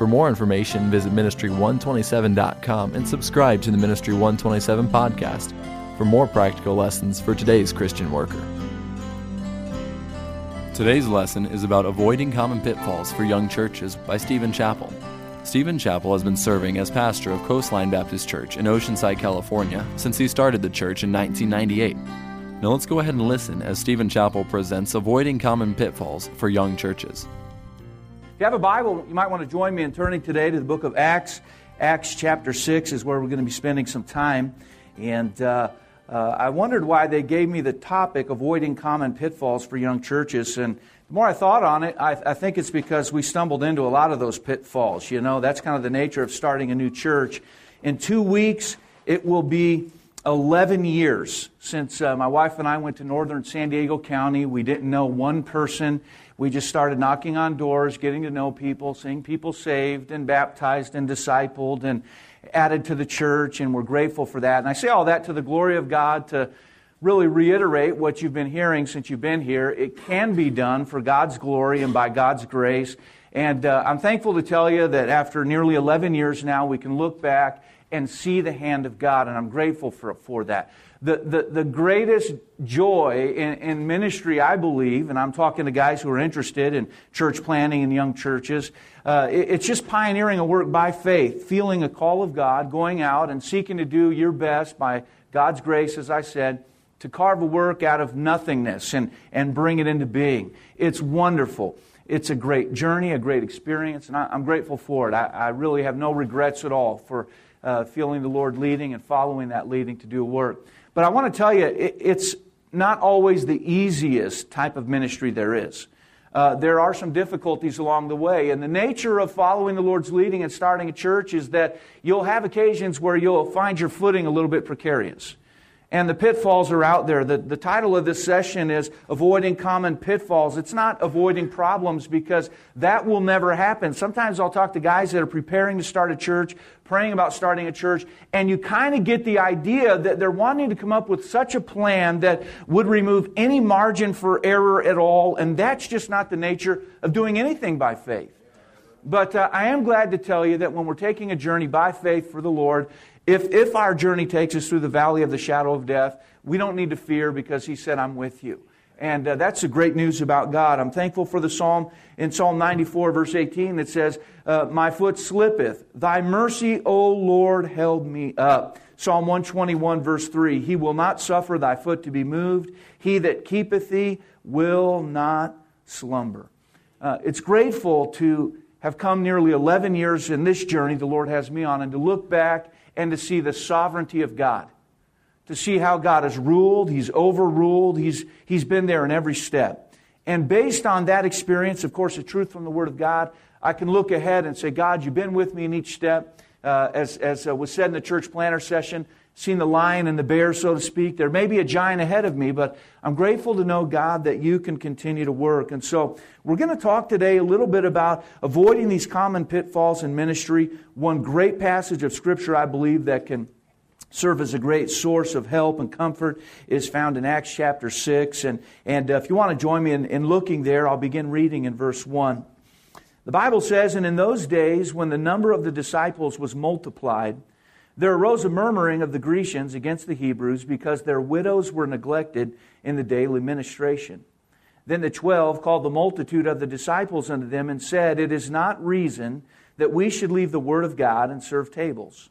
For more information, visit ministry127.com and subscribe to the Ministry 127 podcast for more practical lessons for today's Christian worker. Today's lesson is about avoiding common pitfalls for young churches by Stephen Chappell. Stephen Chappell has been serving as pastor of Coastline Baptist Church in Oceanside, California since he started the church in 1998. Now let's go ahead and listen as Stephen Chappell presents Avoiding Common Pitfalls for Young Churches. If you have a Bible, you might want to join me in turning today to the book of Acts. Acts chapter 6 is where we're going to be spending some time. And uh, uh, I wondered why they gave me the topic, avoiding common pitfalls for young churches. And the more I thought on it, I, I think it's because we stumbled into a lot of those pitfalls. You know, that's kind of the nature of starting a new church. In two weeks, it will be 11 years since uh, my wife and I went to northern San Diego County. We didn't know one person we just started knocking on doors, getting to know people, seeing people saved and baptized and discipled and added to the church, and we're grateful for that. And I say all that to the glory of God to really reiterate what you've been hearing since you've been here. It can be done for God's glory and by God's grace. And uh, I'm thankful to tell you that after nearly 11 years now, we can look back and see the hand of God, and I'm grateful for, for that the, the, the greatest joy in, in, ministry, I believe, and I'm talking to guys who are interested in church planting and young churches, uh, it, it's just pioneering a work by faith, feeling a call of God, going out and seeking to do your best by God's grace, as I said, to carve a work out of nothingness and, and bring it into being. It's wonderful. It's a great journey, a great experience, and I, am grateful for it. I, I, really have no regrets at all for uh, feeling the Lord leading and following that leading to do work. But I want to tell you, it, it's not always the easiest type of ministry there is. Uh, there are some difficulties along the way. And the nature of following the Lord's leading and starting a church is that you'll have occasions where you'll find your footing a little bit precarious and the pitfalls are out there. The, the title of this session is Avoiding Common Pitfalls. It's not avoiding problems because that will never happen. Sometimes I'll talk to guys that are preparing to start a church, praying about starting a church, and you kind of get the idea that they're wanting to come up with such a plan that would remove any margin for error at all, and that's just not the nature of doing anything by faith. But uh, I am glad to tell you that when we're taking a journey by faith for the Lord, if, if our journey takes us through the valley of the shadow of death, we don't need to fear because He said, I'm with you. And uh, that's the great news about God. I'm thankful for the psalm in Psalm 94, verse 18, that says, uh, My foot slippeth. Thy mercy, O Lord, held me up. Psalm 121, verse 3 He will not suffer thy foot to be moved. He that keepeth thee will not slumber. Uh, it's grateful to have come nearly 11 years in this journey the Lord has me on and to look back and to see the sovereignty of God, to see how God has ruled, He's overruled, He's, he's been there in every step. And based on that experience, of course, the truth from the Word of God, I can look ahead and say, God, you've been with me in each step. Uh, as as uh, was said in the church planter session, seen the lion and the bear, so to speak. There may be a giant ahead of me, but I'm grateful to know, God, that you can continue to work. And so we're going to talk today a little bit about avoiding these common pitfalls in ministry. One great passage of Scripture, I believe, that can serve as a great source of help and comfort is found in Acts chapter 6. And, and uh, if you want to join me in, in looking there, I'll begin reading in verse 1. The Bible says, And in those days, when the number of the disciples was multiplied, there arose a murmuring of the Grecians against the Hebrews because their widows were neglected in the daily ministration. Then the twelve called the multitude of the disciples unto them and said, It is not reason that we should leave the word of God and serve tables.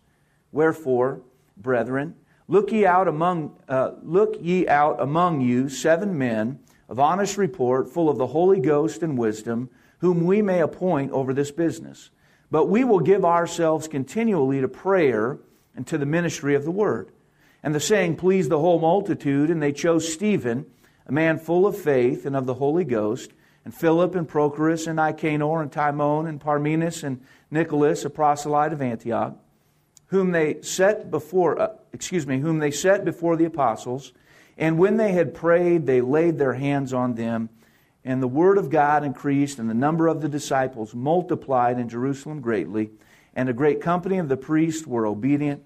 Wherefore, brethren, look ye out among uh, look ye out among you seven men of honest report, full of the Holy Ghost and wisdom, whom we may appoint over this business. But we will give ourselves continually to prayer and to the ministry of the word. And the saying pleased the whole multitude, and they chose Stephen, a man full of faith and of the Holy Ghost, and Philip and Prochorus and Nicanor and Timon and Parmenas and Nicholas, a proselyte of Antioch, whom they set before, uh, excuse me, whom they set before the apostles. And when they had prayed, they laid their hands on them. And the word of God increased, and the number of the disciples multiplied in Jerusalem greatly. And a great company of the priests were obedient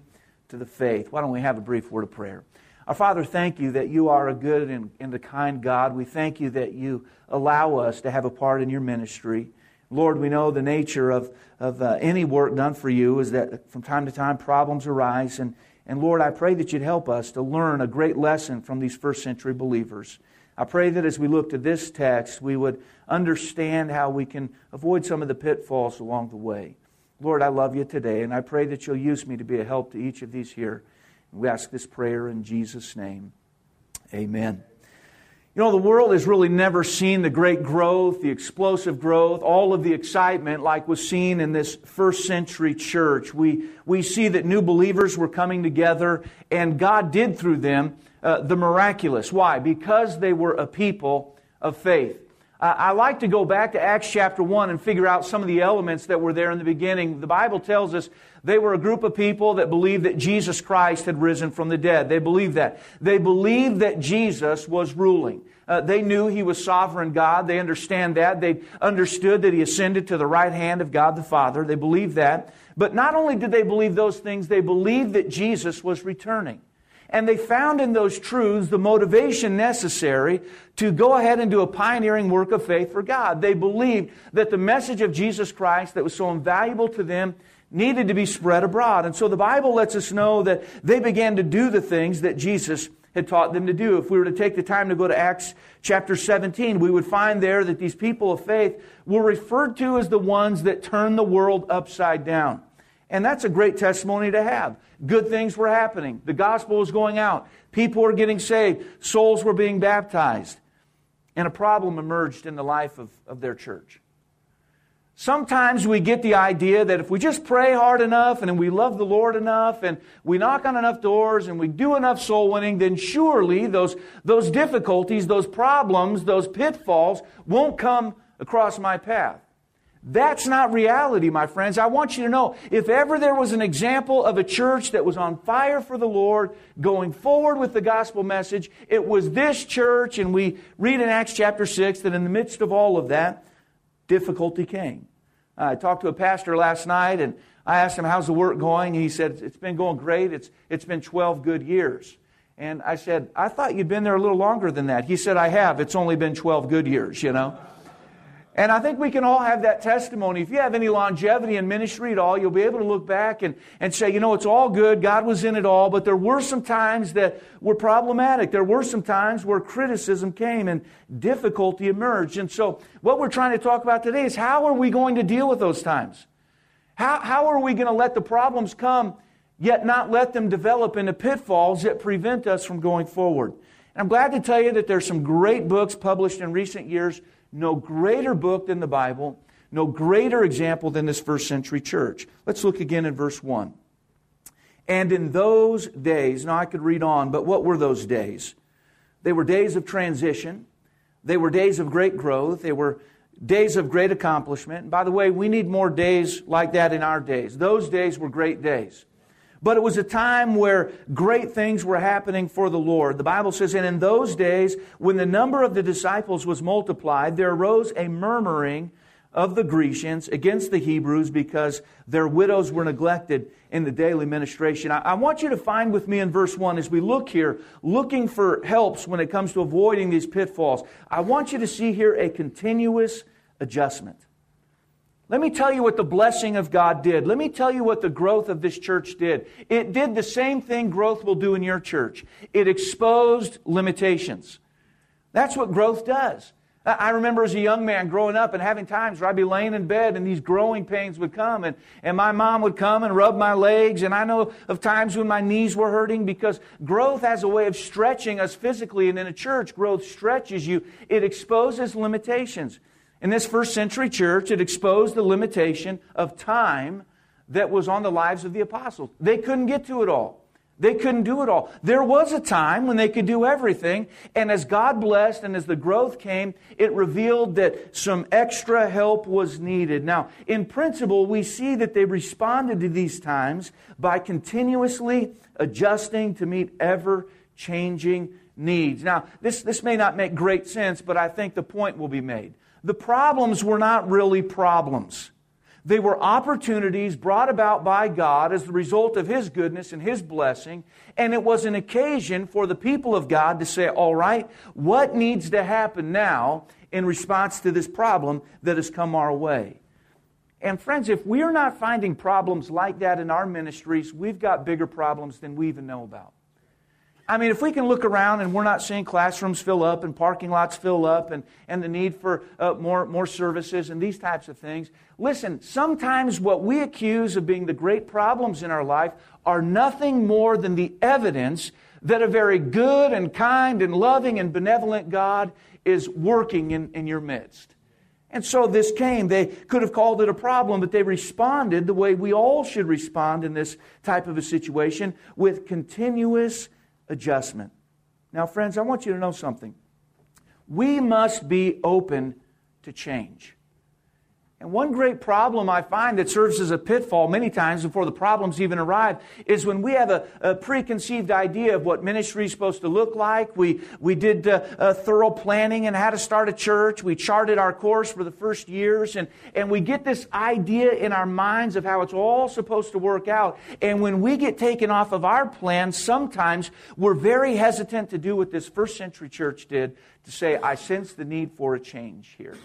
to the faith. Why don't we have a brief word of prayer? Our Father, thank you that you are a good and, and a kind God. We thank you that you allow us to have a part in your ministry. Lord, we know the nature of, of uh, any work done for you is that from time to time problems arise. And, and Lord, I pray that you'd help us to learn a great lesson from these first century believers. I pray that as we look to this text, we would understand how we can avoid some of the pitfalls along the way. Lord, I love you today, and I pray that you'll use me to be a help to each of these here. We ask this prayer in Jesus' name. Amen. You know, the world has really never seen the great growth, the explosive growth, all of the excitement like was seen in this first century church. We, we see that new believers were coming together, and God did through them uh, the miraculous. Why? Because they were a people of faith. I like to go back to Acts chapter 1 and figure out some of the elements that were there in the beginning. The Bible tells us they were a group of people that believed that Jesus Christ had risen from the dead. They believed that. They believed that Jesus was ruling. Uh, they knew he was sovereign God. They understand that. They understood that he ascended to the right hand of God the Father. They believed that. But not only did they believe those things, they believed that Jesus was returning. And they found in those truths the motivation necessary to go ahead and do a pioneering work of faith for God. They believed that the message of Jesus Christ that was so invaluable to them needed to be spread abroad. And so the Bible lets us know that they began to do the things that Jesus had taught them to do. If we were to take the time to go to Acts chapter 17, we would find there that these people of faith were referred to as the ones that turned the world upside down. And that's a great testimony to have. Good things were happening. The gospel was going out. People were getting saved. Souls were being baptized. And a problem emerged in the life of, of their church. Sometimes we get the idea that if we just pray hard enough and we love the Lord enough and we knock on enough doors and we do enough soul winning, then surely those, those difficulties, those problems, those pitfalls won't come across my path. That's not reality, my friends. I want you to know if ever there was an example of a church that was on fire for the Lord, going forward with the gospel message, it was this church. And we read in Acts chapter 6 that in the midst of all of that, difficulty came. I talked to a pastor last night and I asked him, How's the work going? He said, It's been going great. It's, it's been 12 good years. And I said, I thought you'd been there a little longer than that. He said, I have. It's only been 12 good years, you know. And I think we can all have that testimony. If you have any longevity in ministry at all, you'll be able to look back and, and say, you know, it's all good. God was in it all. But there were some times that were problematic. There were some times where criticism came and difficulty emerged. And so what we're trying to talk about today is how are we going to deal with those times? How, how are we going to let the problems come, yet not let them develop into pitfalls that prevent us from going forward? And I'm glad to tell you that there's some great books published in recent years no greater book than the Bible, no greater example than this first century church. Let's look again in verse 1. And in those days, now I could read on, but what were those days? They were days of transition. They were days of great growth. They were days of great accomplishment. And by the way, we need more days like that in our days. Those days were great days. But it was a time where great things were happening for the Lord. The Bible says, And in those days, when the number of the disciples was multiplied, there arose a murmuring of the Grecians against the Hebrews because their widows were neglected in the daily ministration. I, want you to find with me in verse 1 as we look here, looking for helps when it comes to avoiding these pitfalls. I want you to see here a continuous adjustment. Let me tell you what the blessing of God did. Let me tell you what the growth of this church did. It did the same thing growth will do in your church. It exposed limitations. That's what growth does. I remember as a young man growing up and having times where I'd be laying in bed and these growing pains would come and, and my mom would come and rub my legs. And I know of times when my knees were hurting because growth has a way of stretching us physically. And in a church, growth stretches you. It exposes limitations. In this first century church, it exposed the limitation of time that was on the lives of the apostles. They couldn't get to it all. They couldn't do it all. There was a time when they could do everything, and as God blessed and as the growth came, it revealed that some extra help was needed. Now, in principle, we see that they responded to these times by continuously adjusting to meet ever changing needs. Now, this, this may not make great sense, but I think the point will be made. The problems were not really problems. They were opportunities brought about by God as the result of His goodness and His blessing. And it was an occasion for the people of God to say, all right, what needs to happen now in response to this problem that has come our way? And friends, if we're not finding problems like that in our ministries, we've got bigger problems than we even know about. I mean, if we can look around and we're not seeing classrooms fill up and parking lots fill up and, and the need for uh, more, more services and these types of things, listen, sometimes what we accuse of being the great problems in our life are nothing more than the evidence that a very good and kind and loving and benevolent God is working in, in your midst. And so this came. They could have called it a problem, but they responded the way we all should respond in this type of a situation with continuous adjustment. Now, friends, I want you to know something. We must be open to change. And one great problem I find that serves as a pitfall many times before the problems even arrive is when we have a, a preconceived idea of what ministry is supposed to look like. We, we did uh, a thorough planning and how to start a church. We charted our course for the first years, and, and we get this idea in our minds of how it's all supposed to work out. And when we get taken off of our plan, sometimes we're very hesitant to do what this first century church did to say, I sense the need for a change here.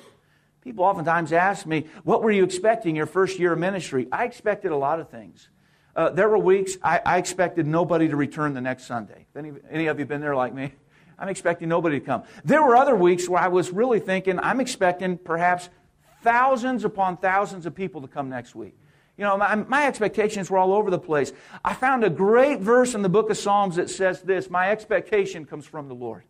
People oftentimes ask me, What were you expecting your first year of ministry? I expected a lot of things. Uh, there were weeks I, I, expected nobody to return the next Sunday. Any, any of you been there like me? I'm expecting nobody to come. There were other weeks where I was really thinking, I'm expecting perhaps thousands upon thousands of people to come next week. You know, my, my, expectations were all over the place. I found a great verse in the book of Psalms that says this My expectation comes from the Lord.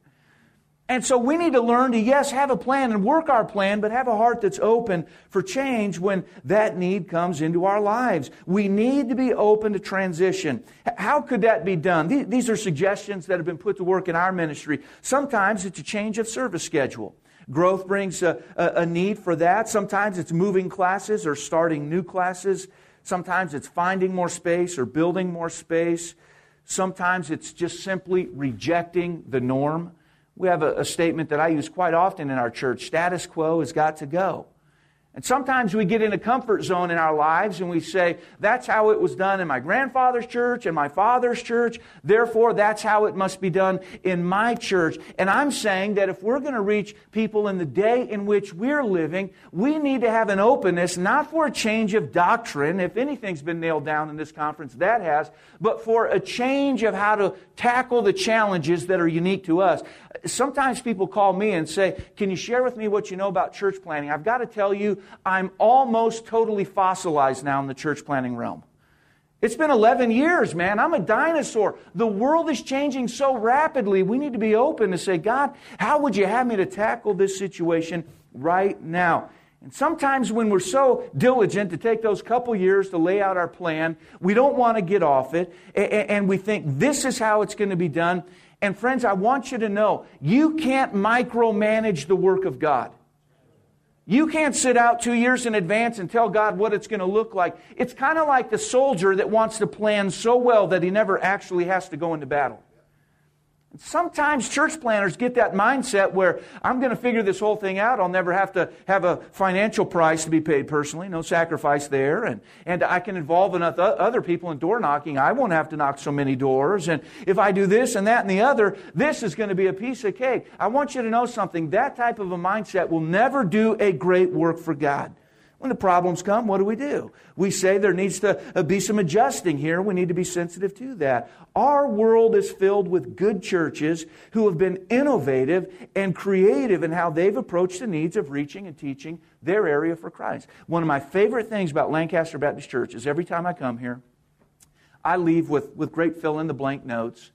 And so we need to learn to, yes, have a plan and work our plan, but have a heart that's open for change when that need comes into our lives. We need to be open to transition. How could that be done? These are suggestions that have been put to work in our ministry. Sometimes it's a change of service schedule. Growth brings a, a, need for that. Sometimes it's moving classes or starting new classes. Sometimes it's finding more space or building more space. Sometimes it's just simply rejecting the norm. We have a, a statement that I use quite often in our church status quo has got to go. And sometimes we get in a comfort zone in our lives and we say, that's how it was done in my grandfather's church and my father's church. Therefore, that's how it must be done in my church. And I'm saying that if we're going to reach people in the day in which we're living, we need to have an openness, not for a change of doctrine. If anything's been nailed down in this conference, that has, but for a change of how to tackle the challenges that are unique to us. Sometimes people call me and say, Can you share with me what you know about church planting? I've got to tell you, I'm almost totally fossilized now in the church planting realm. It's been 11 years, man. I'm a dinosaur. The world is changing so rapidly. We need to be open to say, God, how would you have me to tackle this situation right now? And sometimes when we're so diligent to take those couple years to lay out our plan, we don't want to get off it, and we think this is how it's going to be done. And friends, I want you to know, you can't micromanage the work of God. You can't sit out two years in advance and tell God what it's going to look like. It's kind of like the soldier that wants to plan so well that he never actually has to go into battle. Sometimes church planters get that mindset where I'm going to figure this whole thing out. I'll never have to have a financial price to be paid personally, no sacrifice there. And, and I can involve enough other people in door knocking. I won't have to knock so many doors. And if I do this and that and the other, this is going to be a piece of cake. I want you to know something. That type of a mindset will never do a great work for God. When the problems come, what do we do? We say there needs to uh, be some adjusting here. We need to be sensitive to that. Our world is filled with good churches who have been innovative and creative in how they've approached the needs of reaching and teaching their area for Christ. One of my favorite things about Lancaster Baptist Church is every time I come here, I leave with, with great fill in the blank notes.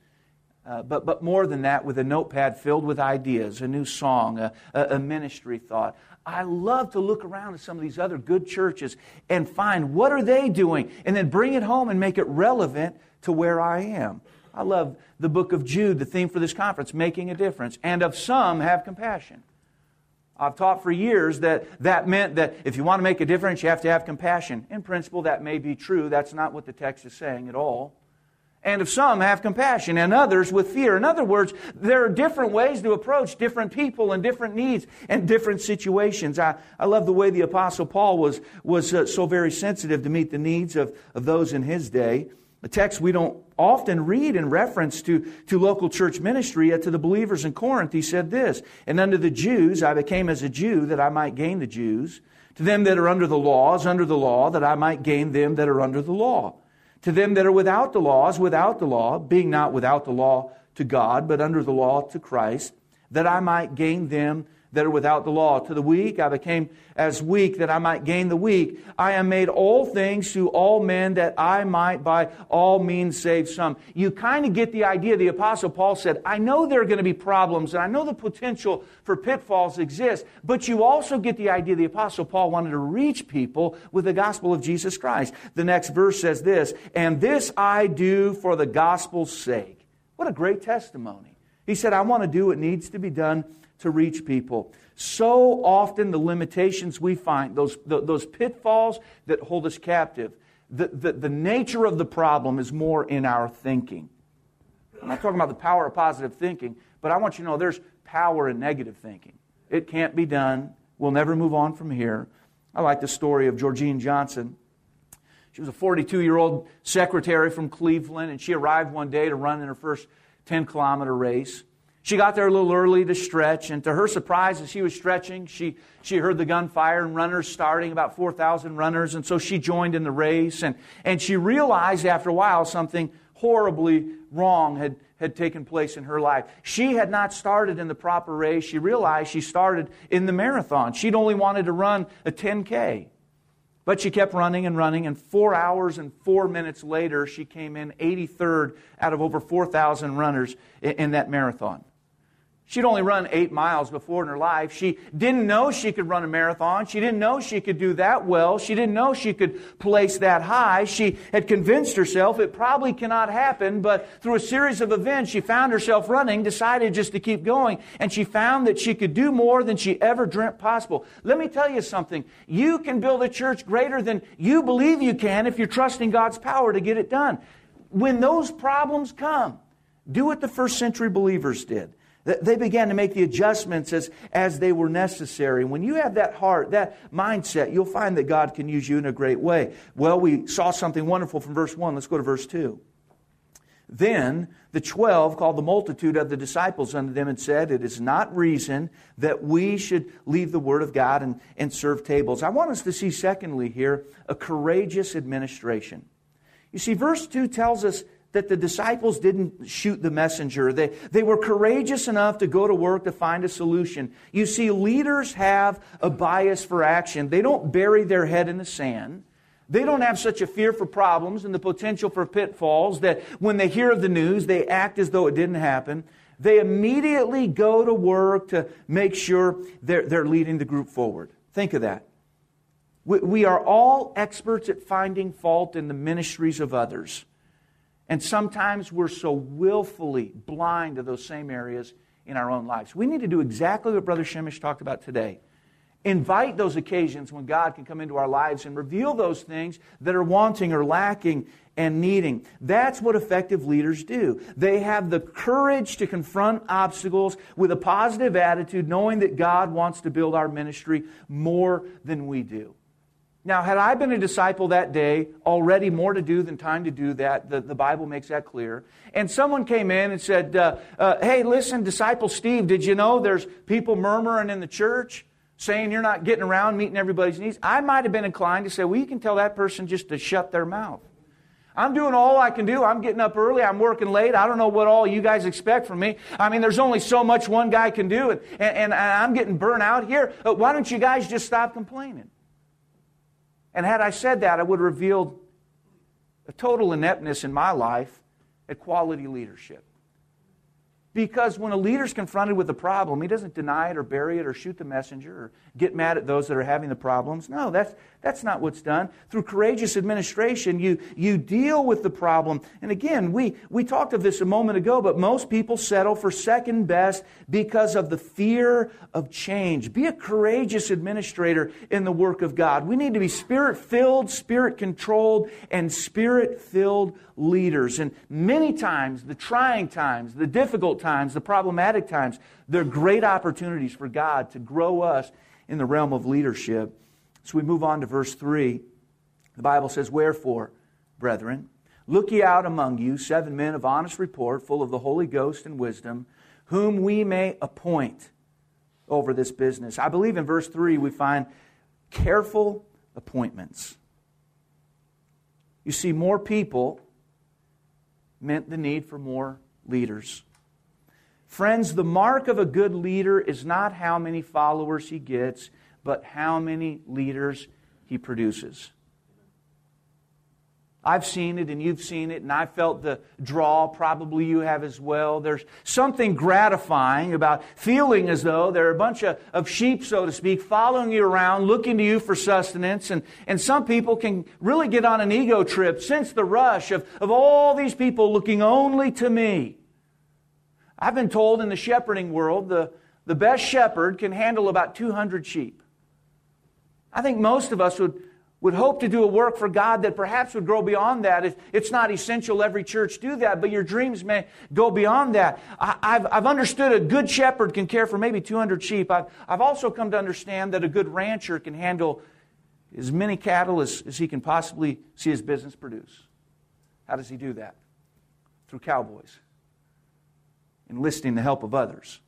Uh, but, but more than that, with a notepad filled with ideas, a new song, a, a ministry thought. I love to look around at some of these other good churches and find what are they doing and then bring it home and make it relevant to where I am. I love the book of Jude, the theme for this conference, making a difference. And of some have compassion. I've taught for years that that meant that if you want to make a difference, you have to have compassion. In principle, that may be true. That's not what the text is saying at all. And of some have compassion, and others with fear. In other words, there are different ways to approach different people and different needs and different situations. I, I love the way the Apostle Paul was, was uh, so very sensitive to meet the needs of, of those in his day. A text we don't often read in reference to, to local church ministry, yet to the believers in Corinth, he said this And unto the Jews I became as a Jew that I might gain the Jews. To them that are under the laws, under the law, that I might gain them that are under the law. To them that are without the laws, without the law, being not without the law to God, but under the law to Christ, that I might gain them that are without the law. To the weak I became as weak that I might gain the weak. I am made all things to all men that I might by all means save some. You kind of get the idea. The Apostle Paul said, I know there are going to be problems and I know the potential for pitfalls exists, but you also get the idea the Apostle Paul wanted to reach people with the gospel of Jesus Christ. The next verse says this, and this I do for the gospel's sake. What a great testimony. He said, I want to do what needs to be done to reach people. So often, the limitations we find, those, those pitfalls that hold us captive, the, the, the nature of the problem is more in our thinking. I'm not talking about the power of positive thinking, but I want you to know there's power in negative thinking. It can't be done. We'll never move on from here. I like the story of Georgine Johnson. She was a 42 year old secretary from Cleveland, and she arrived one day to run in her first 10 kilometer race. She got there a little early to stretch, and to her surprise, as she was stretching, she, she heard the gunfire and runners starting, about 4,000 runners, and so she joined in the race. And, and she realized after a while something horribly wrong had, had taken place in her life. She had not started in the proper race. She realized she started in the marathon. She'd only wanted to run a 10K. But she kept running and running, and four hours and four minutes later, she came in 83rd out of over 4,000 runners in that marathon. She'd only run eight miles before in her life. She didn't know she could run a marathon. She didn't know she could do that well. She didn't know she could place that high. She had convinced herself it probably cannot happen, but through a series of events, she found herself running, decided just to keep going, and she found that she could do more than she ever dreamt possible. Let me tell you something. You can build a church greater than you believe you can if you're trusting God's power to get it done. When those problems come, do what the first century believers did. They began to make the adjustments as, as they were necessary. When you have that heart, that mindset, you'll find that God can use you in a great way. Well, we saw something wonderful from verse 1. Let's go to verse 2. Then the twelve called the multitude of the disciples unto them and said, It is not reason that we should leave the word of God and, and serve tables. I want us to see, secondly, here, a courageous administration. You see, verse 2 tells us that the disciples didn't shoot the messenger. They, they were courageous enough to go to work to find a solution. You see, leaders have a bias for action. They don't bury their head in the sand. They don't have such a fear for problems and the potential for pitfalls that when they hear of the news, they act as though it didn't happen. They immediately go to work to make sure they're, they're leading the group forward. Think of that. We, we are all experts at finding fault in the ministries of others. And sometimes we're so willfully blind to those same areas in our own lives. We need to do exactly what Brother Shemish talked about today. Invite those occasions when God can come into our lives and reveal those things that are wanting or lacking and needing. That's what effective leaders do. They have the courage to confront obstacles with a positive attitude, knowing that God wants to build our ministry more than we do. Now, had I been a disciple that day, already more to do than time to do that, the, the Bible makes that clear, and someone came in and said, uh, uh, Hey, listen, disciple Steve, did you know there's people murmuring in the church saying you're not getting around meeting everybody's needs? I might have been inclined to say, Well, you can tell that person just to shut their mouth. I'm doing all I can do. I'm getting up early. I'm working late. I don't know what all you guys expect from me. I mean, there's only so much one guy can do, and, and, and I'm getting burnt out here. Uh, why don't you guys just stop complaining? And had I said that, I would have revealed a total ineptness in my life at quality leadership. Because when a leader's confronted with a problem, he doesn't deny it or bury it or shoot the messenger or get mad at those that are having the problems. No, that's, that's not what's done. Through courageous administration, you, you deal with the problem. And again, we, we talked of this a moment ago, but most people settle for second best because of the fear of change. Be a courageous administrator in the work of God. We need to be spirit filled, spirit controlled, and spirit filled leaders. And many times, the trying times, the difficult times, the problematic times, they're great opportunities for God to grow us in the realm of leadership. So we move on to verse 3. The Bible says, Wherefore, brethren, look ye out among you seven men of honest report, full of the Holy Ghost and wisdom, whom we may appoint over this business. I believe in verse 3 we find careful appointments. You see, more people meant the need for more leaders. Friends, the mark of a good leader is not how many followers he gets, but how many leaders he produces. I've seen it and you've seen it, and I felt the draw. Probably you have as well. There's something gratifying about feeling as though there are a bunch of, of sheep, so to speak, following you around, looking to you for sustenance. And, and some people can really get on an ego trip, sense the rush of, of all these people looking only to me. I've been told in the shepherding world the, the best shepherd can handle about 200 sheep. I think most of us would would hope to do a work for God that perhaps would grow beyond that. It's not essential every church do that, but your dreams may go beyond that. I've, I've understood a good shepherd can care for maybe 200 sheep. I've, I've also come to understand that a good rancher can handle as many cattle as, as he can possibly see his business produce. How does he do that? Through cowboys, enlisting the help of others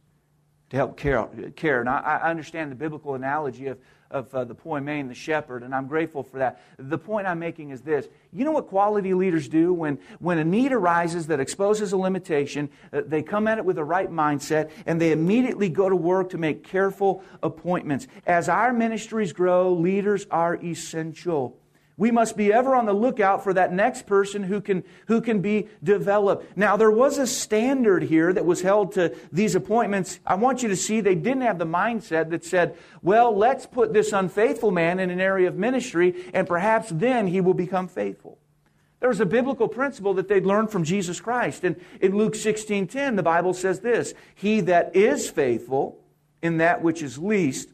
to help care. care. And I, I understand the biblical analogy of of uh, the poimen, the shepherd, and I'm grateful for that. The point I'm making is this. You know what quality leaders do? When, when a need arises that exposes a limitation, uh, they come at it with the right mindset, and they immediately go to work to make careful appointments. As our ministries grow, leaders are essential. We must be ever on the lookout for that next person who can, who can be developed. Now, there was a standard here that was held to these appointments. I want you to see they didn't have the mindset that said, well, let's put this unfaithful man in an area of ministry, and perhaps then he will become faithful. There was a biblical principle that they'd learned from Jesus Christ. And in Luke 16 10, the Bible says this He that is faithful in that which is least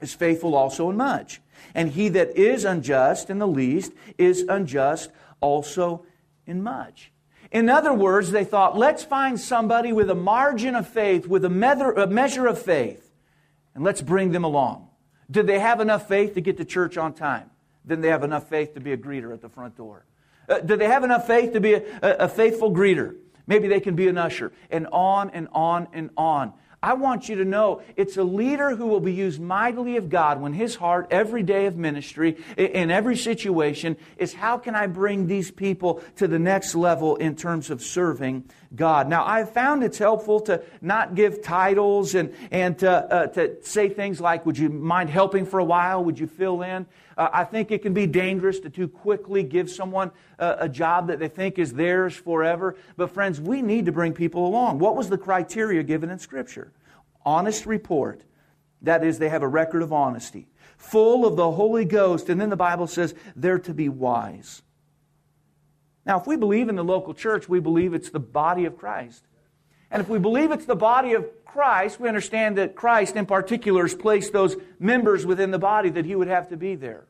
is faithful also in much. And he that is unjust in the least is unjust also in much. In other words, they thought, let's find somebody with a margin of faith, with a measure of faith, and let's bring them along. Did they have enough faith to get to church on time? Then they have enough faith to be a greeter at the front door. Uh, do they have enough faith to be a, a, a faithful greeter? Maybe they can be an usher. And on and on and on. I want you to know it's a leader who will be used mightily of God when his heart, every day of ministry, in every situation, is how can I bring these people to the next level in terms of serving God. Now, I've found it's helpful to not give titles and, and to, uh, to say things like, Would you mind helping for a while? Would you fill in? Uh, I think it can be dangerous to too quickly give someone a, a job that they think is theirs forever. But, friends, we need to bring people along. What was the criteria given in Scripture? Honest report. That is, they have a record of honesty, full of the Holy Ghost. And then the Bible says they're to be wise. Now, if we believe in the local church, we believe it's the body of Christ. And if we believe it's the body of Christ, we understand that Christ in particular has placed those members within the body that he would have to be there.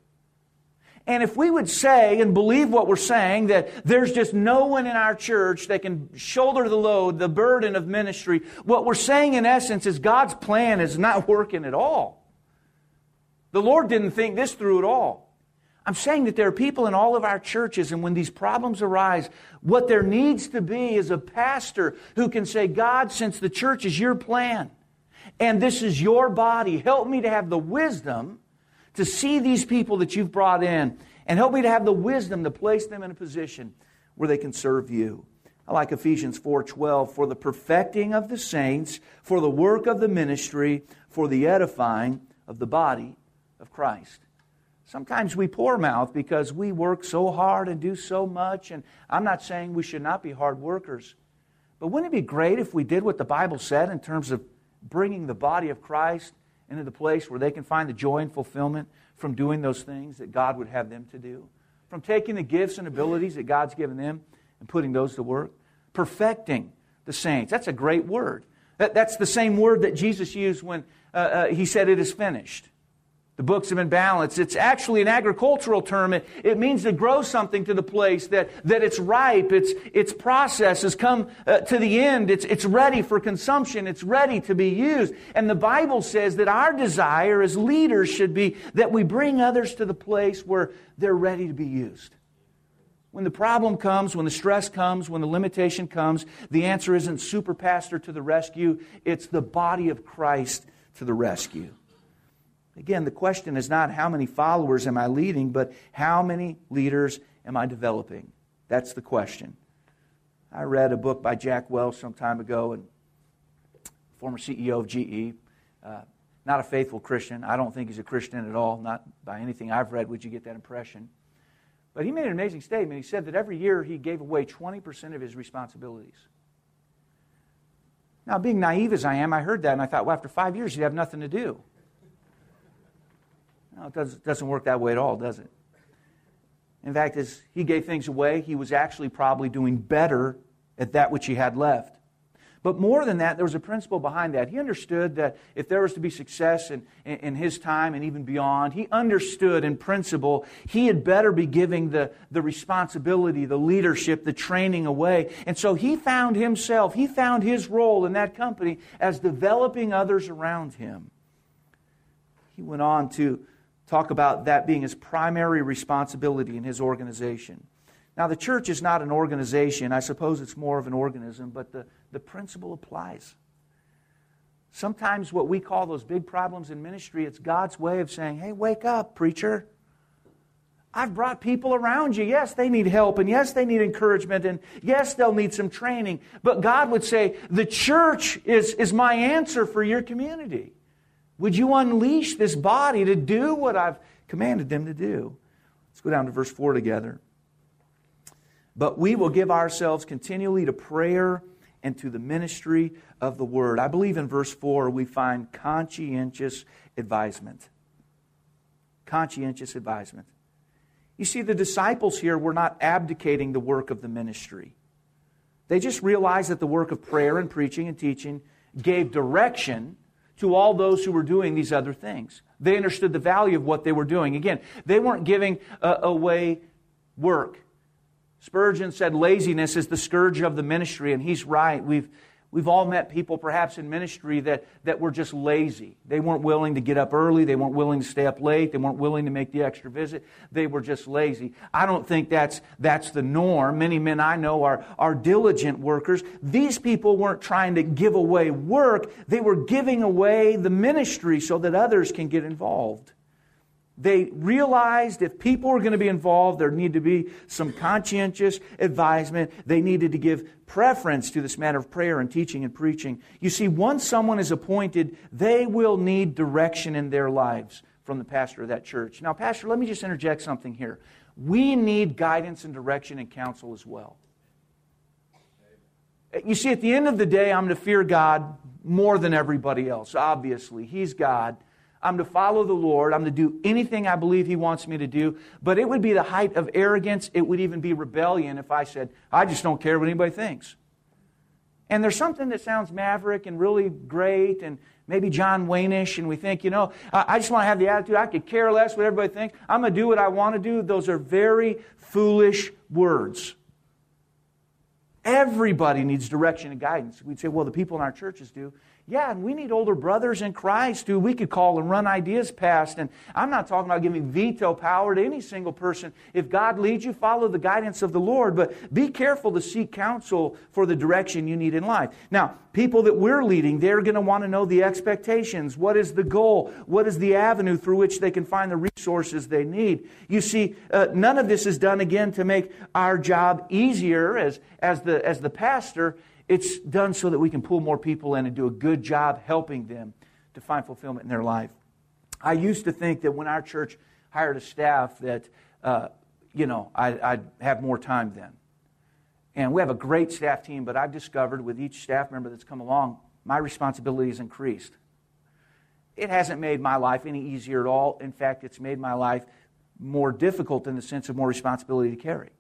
And if we would say and believe what we're saying, that there's just no one in our church that can shoulder the load, the burden of ministry, what we're saying in essence is God's plan is not working at all. The Lord didn't think this through at all. I'm saying that there are people in all of our churches, and when these problems arise, what there needs to be is a pastor who can say, God, since the church is your plan, and this is your body, help me to have the wisdom to see these people that you've brought in, and help me to have the wisdom to place them in a position where they can serve you. I like Ephesians 4:12 for the perfecting of the saints, for the work of the ministry, for the edifying of the body of Christ. Sometimes we poor mouth because we work so hard and do so much, and I'm not saying we should not be hard workers. But wouldn't it be great if we did what the Bible said in terms of bringing the body of Christ into the place where they can find the joy and fulfillment from doing those things that God would have them to do? From taking the gifts and abilities that God's given them and putting those to work? Perfecting the saints. That's a great word. That, that's the same word that Jesus used when uh, uh, he said, It is finished. The books have been balanced. It's actually an agricultural term. It, it, means to grow something to the place that, that it's ripe, its, its process has come uh, to the end, it's, it's ready for consumption, it's ready to be used. And the Bible says that our desire as leaders should be that we bring others to the place where they're ready to be used. When the problem comes, when the stress comes, when the limitation comes, the answer isn't super pastor to the rescue, it's the body of Christ to the rescue. Again, the question is not how many followers am I leading, but how many leaders am I developing? That's the question. I read a book by Jack Welch some time ago, and former CEO of GE. Uh, not a faithful Christian. I don't think he's a Christian at all. Not by anything I've read would you get that impression. But he made an amazing statement. He said that every year he gave away 20% of his responsibilities. Now, being naive as I am, I heard that and I thought, well, after five years, you'd have nothing to do. No, it doesn't, doesn't work that way at all, does it? In fact, as he gave things away, he was actually probably doing better at that which he had left. But more than that, there was a principle behind that. He understood that if there was to be success in, in, his time and even beyond, he understood in principle he had better be giving the, the responsibility, the leadership, the training away. And so he found himself, he found his role in that company as developing others around him. He went on to talk about that being his primary responsibility in his organization. Now, the church is not an organization. I suppose it's more of an organism, but the, the principle applies. Sometimes what we call those big problems in ministry, it's God's way of saying, hey, wake up, preacher. I've brought people around you. Yes, they need help, and yes, they need encouragement, and yes, they'll need some training. But God would say, the church is, is my answer for your community. Would you unleash this body to do what I've commanded them to do? Let's go down to verse 4 together. But we will give ourselves continually to prayer and to the ministry of the word. I believe in verse 4 we find conscientious advisement. Conscientious advisement. You see, the disciples here were not abdicating the work of the ministry. They just realized that the work of prayer and preaching and teaching gave direction to all those who were doing these other things. They understood the value of what they were doing. Again, they weren't giving uh, away work. Spurgeon said laziness is the scourge of the ministry, and he's right. We've, we've all met people, perhaps in ministry, that, that were just lazy. They weren't willing to get up early. They weren't willing to stay up late. They weren't willing to make the extra visit. They were just lazy. I don't think that's, that's the norm. Many men I know are, are diligent workers. These people weren't trying to give away work, they were giving away the ministry so that others can get involved. They realized if people were going to be involved, there needed to be some conscientious advisement. They needed to give preference to this matter of prayer and teaching and preaching. You see, once someone is appointed, they will need direction in their lives from the pastor of that church. Now, Pastor, let me just interject something here. We need guidance and direction and counsel as well. You see, at the end of the day, I'm going to fear God more than everybody else, obviously. He's God. I'm to follow the Lord. I'm to do anything I believe He wants me to do. But it would be the height of arrogance. It would even be rebellion if I said, I just don't care what anybody thinks. And there's something that sounds maverick and really great and maybe John Wayne-ish, and we think, you know, I just want to have the attitude, I could care less what everybody thinks. I'm going to do what I want to do. Those are very foolish words. Everybody needs direction and guidance. We'd say, well, the people in our churches do. Yeah, and we need older brothers in Christ who we could call and run ideas past. And I'm not talking about giving veto power to any single person. If God leads you, follow the guidance of the Lord, but be careful to seek counsel for the direction you need in life. Now, people that we're leading, they're going to want to know the expectations. What is the goal? What is the avenue through which they can find the resources they need? You see, uh, none of this is done again to make our job easier as, as, the, as the pastor. It's done so that we can pull more people in and do a good job helping them to find fulfillment in their life. I used to think that when our church hired a staff that, uh, you know, I, would have more time then. And we have a great staff team, but I've discovered with each staff member that's come along, my responsibility has increased. It hasn't made my life any easier at all. In fact, it's made my life more difficult in the sense of more responsibility to carry.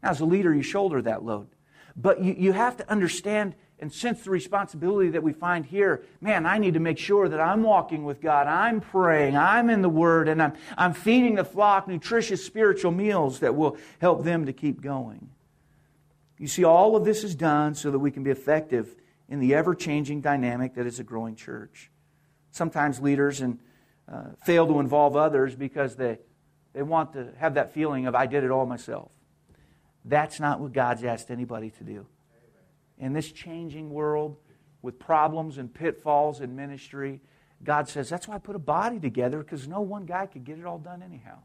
Now, as a leader, you shoulder that load. But you, you have to understand and sense the responsibility that we find here. Man, I need to make sure that I'm walking with God. I'm praying. I'm in the Word. And I'm, I'm feeding the flock nutritious spiritual meals that will help them to keep going. You see, all of this is done so that we can be effective in the ever changing dynamic that is a growing church. Sometimes leaders and, uh, fail to involve others because they, they want to have that feeling of, I did it all myself. That's not what God's asked anybody to do. In this changing world with problems and pitfalls in ministry, God says, That's why I put a body together because no one guy could get it all done anyhow.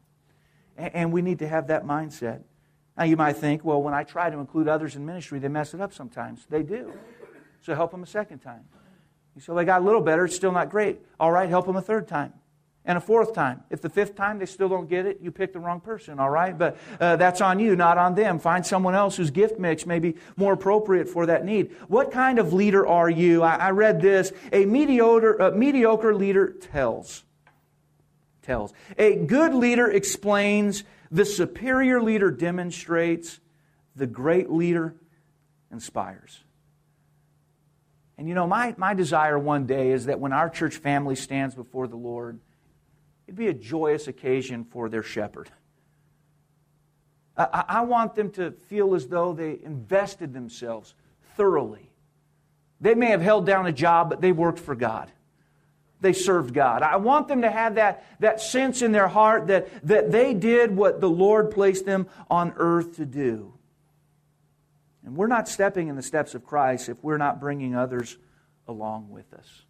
And, we need to have that mindset. Now, you might think, well, when I try to include others in ministry, they mess it up sometimes. They do. So help them a second time. You say, well, they got a little better, it's still not great. All right, help them a third time and a fourth time. If the fifth time they still don't get it, you picked the wrong person, all right? But uh, that's on you, not on them. Find someone else whose gift mix may be more appropriate for that need. What kind of leader are you? I, I read this. A mediocre, a mediocre leader tells. Tells. A good leader explains. The superior leader demonstrates. The great leader inspires. And you know, my, my desire one day is that when our church family stands before the Lord, It'd be a joyous occasion for their shepherd. I, I want them to feel as though they invested themselves thoroughly. They may have held down a job, but they worked for God. They served God. I want them to have that, that sense in their heart that, that they did what the Lord placed them on earth to do. And we're not stepping in the steps of Christ if we're not bringing others along with us.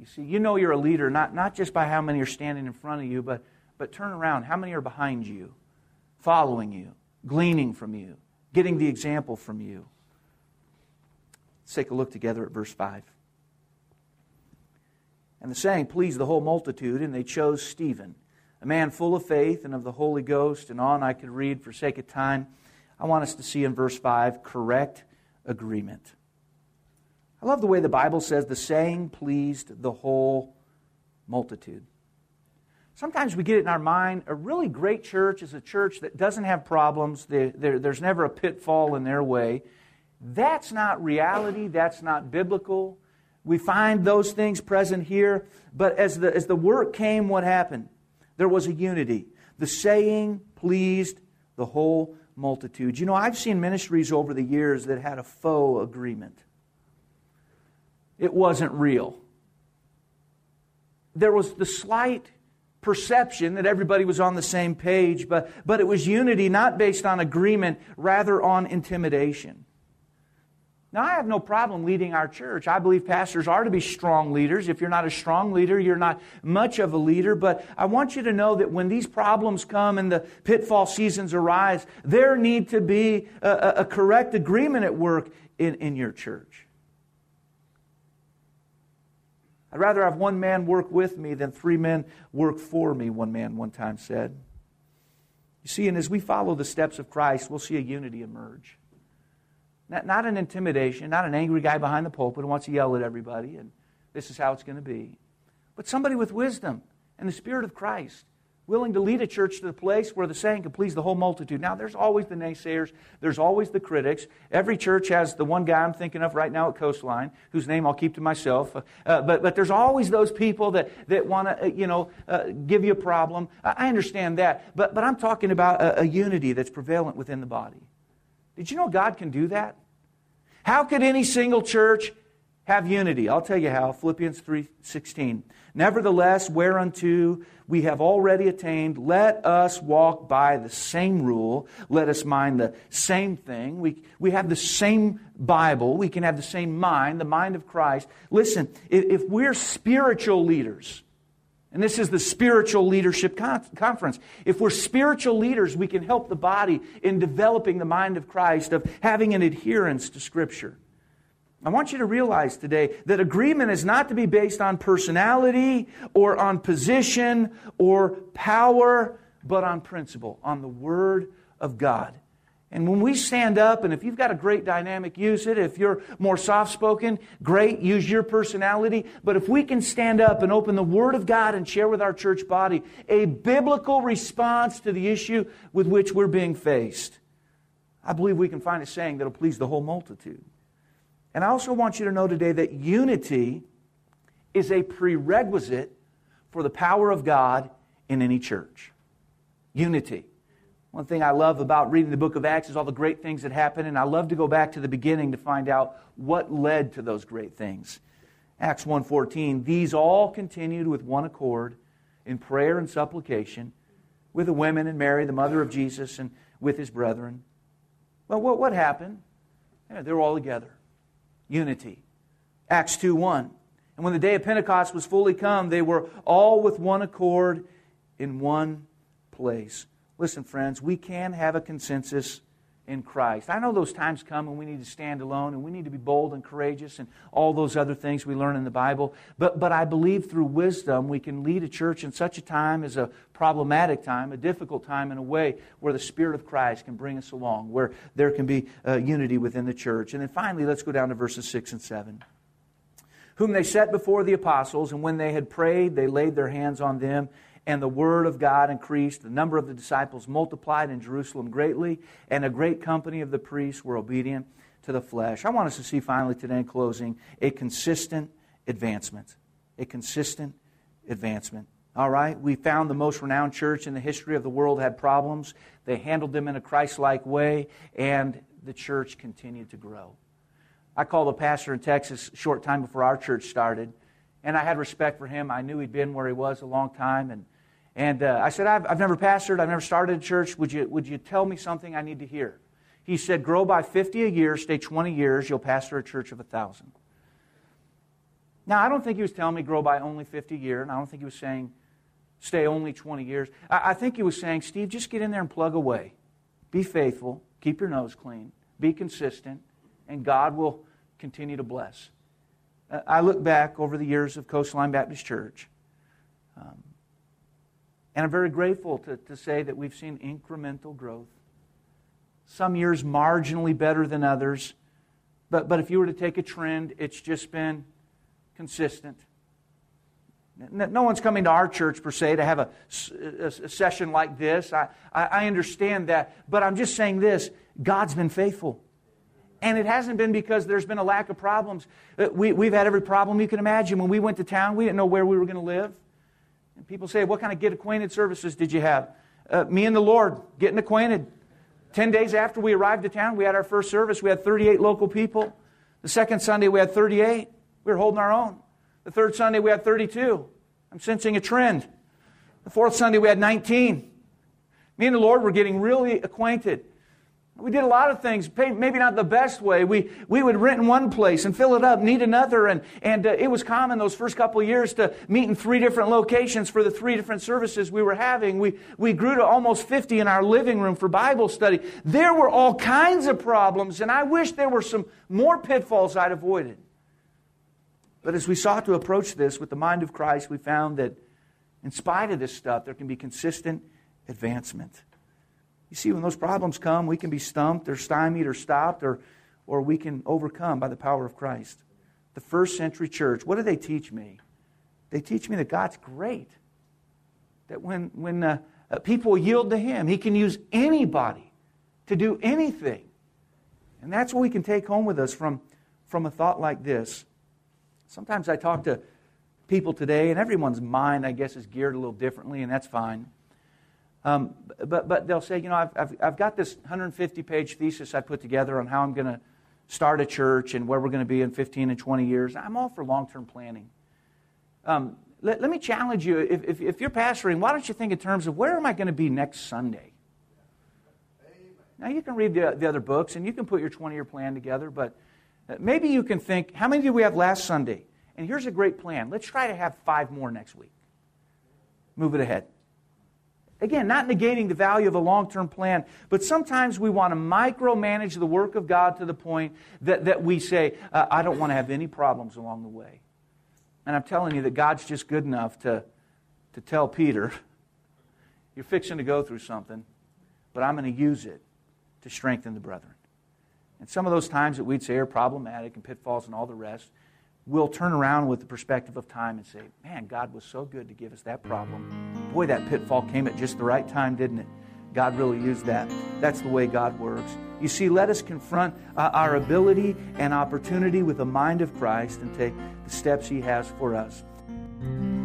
You see, you know you're a leader not, not just by how many are standing in front of you, but, but turn around. How many are behind you, following you, gleaning from you, getting the example from you? Let's take a look together at verse 5. And the saying pleased the whole multitude, and they chose Stephen, a man full of faith and of the Holy Ghost, and on I could read for sake of time. I want us to see in verse 5 correct agreement. I love the way the Bible says the saying pleased the whole multitude. Sometimes we get it in our mind a really great church is a church that doesn't have problems, there's never a pitfall in their way. That's not reality, that's not biblical. We find those things present here, but as the, as the work came, what happened? There was a unity. The saying pleased the whole multitude. You know, I've seen ministries over the years that had a faux agreement it wasn't real. There was the slight perception that everybody was on the same page, but, but it was unity not based on agreement, rather on intimidation. Now, I have no problem leading our church. I believe pastors are to be strong leaders. If you're not a strong leader, you're not much of a leader. But I want you to know that when these problems come and the pitfall seasons arise, there need to be a, a correct agreement at work in, in your church. I'd rather have one man work with me than three men work for me, one man one time said. You see, and as we follow the steps of Christ, we'll see a unity emerge. Not, not an intimidation, not an angry guy behind the pulpit who wants to yell at everybody, and this is how it's going to be. But somebody with wisdom and the Spirit of Christ willing to lead a church to the place where the saying can please the whole multitude. Now, there's always the naysayers, there's always the critics. Every church has the one guy I'm thinking of right now at Coastline, whose name I'll keep to myself. Uh, but, but there's always those people that, that want to, uh, you know, uh, give you a problem. I understand that. But, but I'm talking about a, a unity that's prevalent within the body. Did you know God can do that? How could any single church have unity? I'll tell you how. Philippians 3:16. Nevertheless, whereunto we have already attained, let us walk by the same rule. Let us mind the same thing. We, we have the same Bible. We can have the same mind, the mind of Christ. Listen, if, we're spiritual leaders, and this is the spiritual leadership con- conference. If we're spiritual leaders, we can help the body in developing the mind of Christ, of having an adherence to Scripture. I want you to realize today that agreement is not to be based on personality or on position or power, but on principle, on the Word of God. And when we stand up, and if you've got a great dynamic, use it. If you're more soft spoken, great, use your personality. But if we can stand up and open the Word of God and share with our church body a biblical response to the issue with which we're being faced, I believe we can find a saying that'll please the whole multitude. And I also want you to know today that unity is a prerequisite for the power of God in any church. Unity. One thing I love about reading the book of Acts is all the great things that happen, and I love to go back to the beginning to find out what led to those great things. Acts 1:14, these all continued with one accord in prayer and supplication with the women and Mary, the mother of Jesus, and with his brethren. Well, what, what happened? They were all together. Unity. Acts 2 1. And when the day of Pentecost was fully come, they were all with one accord in one place. Listen, friends, we can have a consensus in Christ. I know those times come when we need to stand alone and we need to be bold and courageous and all those other things we learn in the Bible. But, but I believe through wisdom we can lead a church in such a time as a problematic time, a difficult time in a way where the Spirit of Christ can bring us along, where there can be uh, unity within the church. And then finally, let's go down to verses 6 and 7 whom they set before the apostles, and when they had prayed, they laid their hands on them, and the word of God increased. The number of the disciples multiplied in Jerusalem greatly, and a great company of the priests were obedient to the flesh. I want us to see finally today in closing a consistent advancement. A consistent advancement. All right, we found the most renowned church in the history of the world had problems. They handled them in a Christ like way, and the church continued to grow. I called a pastor in Texas a short time before our church started, and I had respect for him. I knew he'd been where he was a long time, and and uh, I said, I've, I've never pastored, I've never started a church. Would you, would you tell me something I need to hear? He said, Grow by 50 a year, stay 20 years, you'll pastor a church of a 1,000. Now, I don't think he was telling me grow by only 50 a year, and I don't think he was saying stay only 20 years. I, I think he was saying, Steve, just get in there and plug away. Be faithful, keep your nose clean, be consistent, and God will continue to bless. Uh, I look back over the years of Coastline Baptist Church. Um, and I'm very grateful to, to say that we've seen incremental growth. Some years marginally better than others. But, but if you were to take a trend, it's just been consistent. No one's coming to our church per se to have a, a, a session like this. I, I, I understand that. But I'm just saying this God's been faithful. And it hasn't been because there's been a lack of problems. Uh, we, we've had every problem you can imagine. When we went to town, we didn't know where we were going to live. And people say, What kind of get acquainted services did you have? Uh, me and the Lord getting acquainted. Ten days after we arrived to town, we had our first service. We had 38 local people. The second Sunday, we had 38. We were holding our own. The third Sunday, we had 32. I'm sensing a trend. The fourth Sunday, we had 19. Me and the Lord were getting really acquainted. We did a lot of things, maybe not the best way. We, we would rent in one place and fill it up, need another. And, and uh, it was common those first couple years to meet in three different locations for the three different services we were having. We, we grew to almost 50 in our living room for Bible study. There were all kinds of problems, and I wish there were some more pitfalls I'd avoided. But as we sought to approach this with the mind of Christ, we found that in spite of this stuff, there can be consistent advancement. You see, when those problems come, we can be stumped or stymied or stopped, or, or we can overcome by the power of Christ. The first century church, what do they teach me? They teach me that God's great. That when, when uh, uh, people yield to Him, He can use anybody to do anything. And that's what we can take home with us from, from a thought like this. Sometimes I talk to people today, and everyone's mind, I guess, is geared a little differently, and that's fine. Um, but, but they'll say, you know, I've, I've, I've got this 150 page thesis I put together on how I'm going to start a church and where we're going to be in 15 and 20 years. I'm all for long term planning. Um, let, let, me challenge you if, if, if, you're pastoring, why don't you think in terms of where am I going to be next Sunday? Now, you can read the, the other books and you can put your 20 year plan together, but uh, maybe you can think, how many did we have last Sunday? And here's a great plan. Let's try to have five more next week. Move it ahead. Again, not negating the value of a long term plan, but sometimes we want to micromanage the work of God to the point that, that we say, uh, I don't want to have any problems along the way. And I'm telling you that God's just good enough to, to tell Peter, You're fixing to go through something, but I'm going to use it to strengthen the brethren. And some of those times that we'd say are problematic and pitfalls and all the rest, we'll turn around with the perspective of time and say, man, God was so good to give us that problem. Boy, that pitfall came at just the right time, didn't it? God really used that. That's the way God works. You see, let us confront uh, our ability and opportunity with the mind of Christ and take the steps He has for us.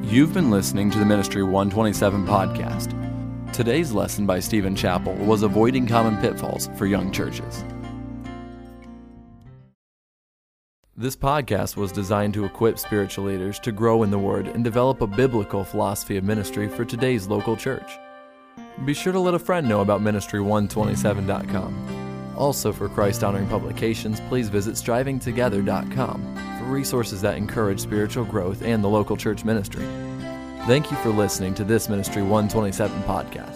You've been listening to the Ministry 127 podcast. Today's lesson by Stephen Chappell was Avoiding Common Pitfalls for Young Churches. This podcast was designed to equip spiritual leaders to grow in the Word and develop a biblical philosophy of ministry for today's local church. Be sure to let a friend know about Ministry127.com. Also, for Christ honoring publications, please visit strivingtogether.com for resources that encourage spiritual growth and the local church ministry. Thank you for listening to this Ministry 127 podcast.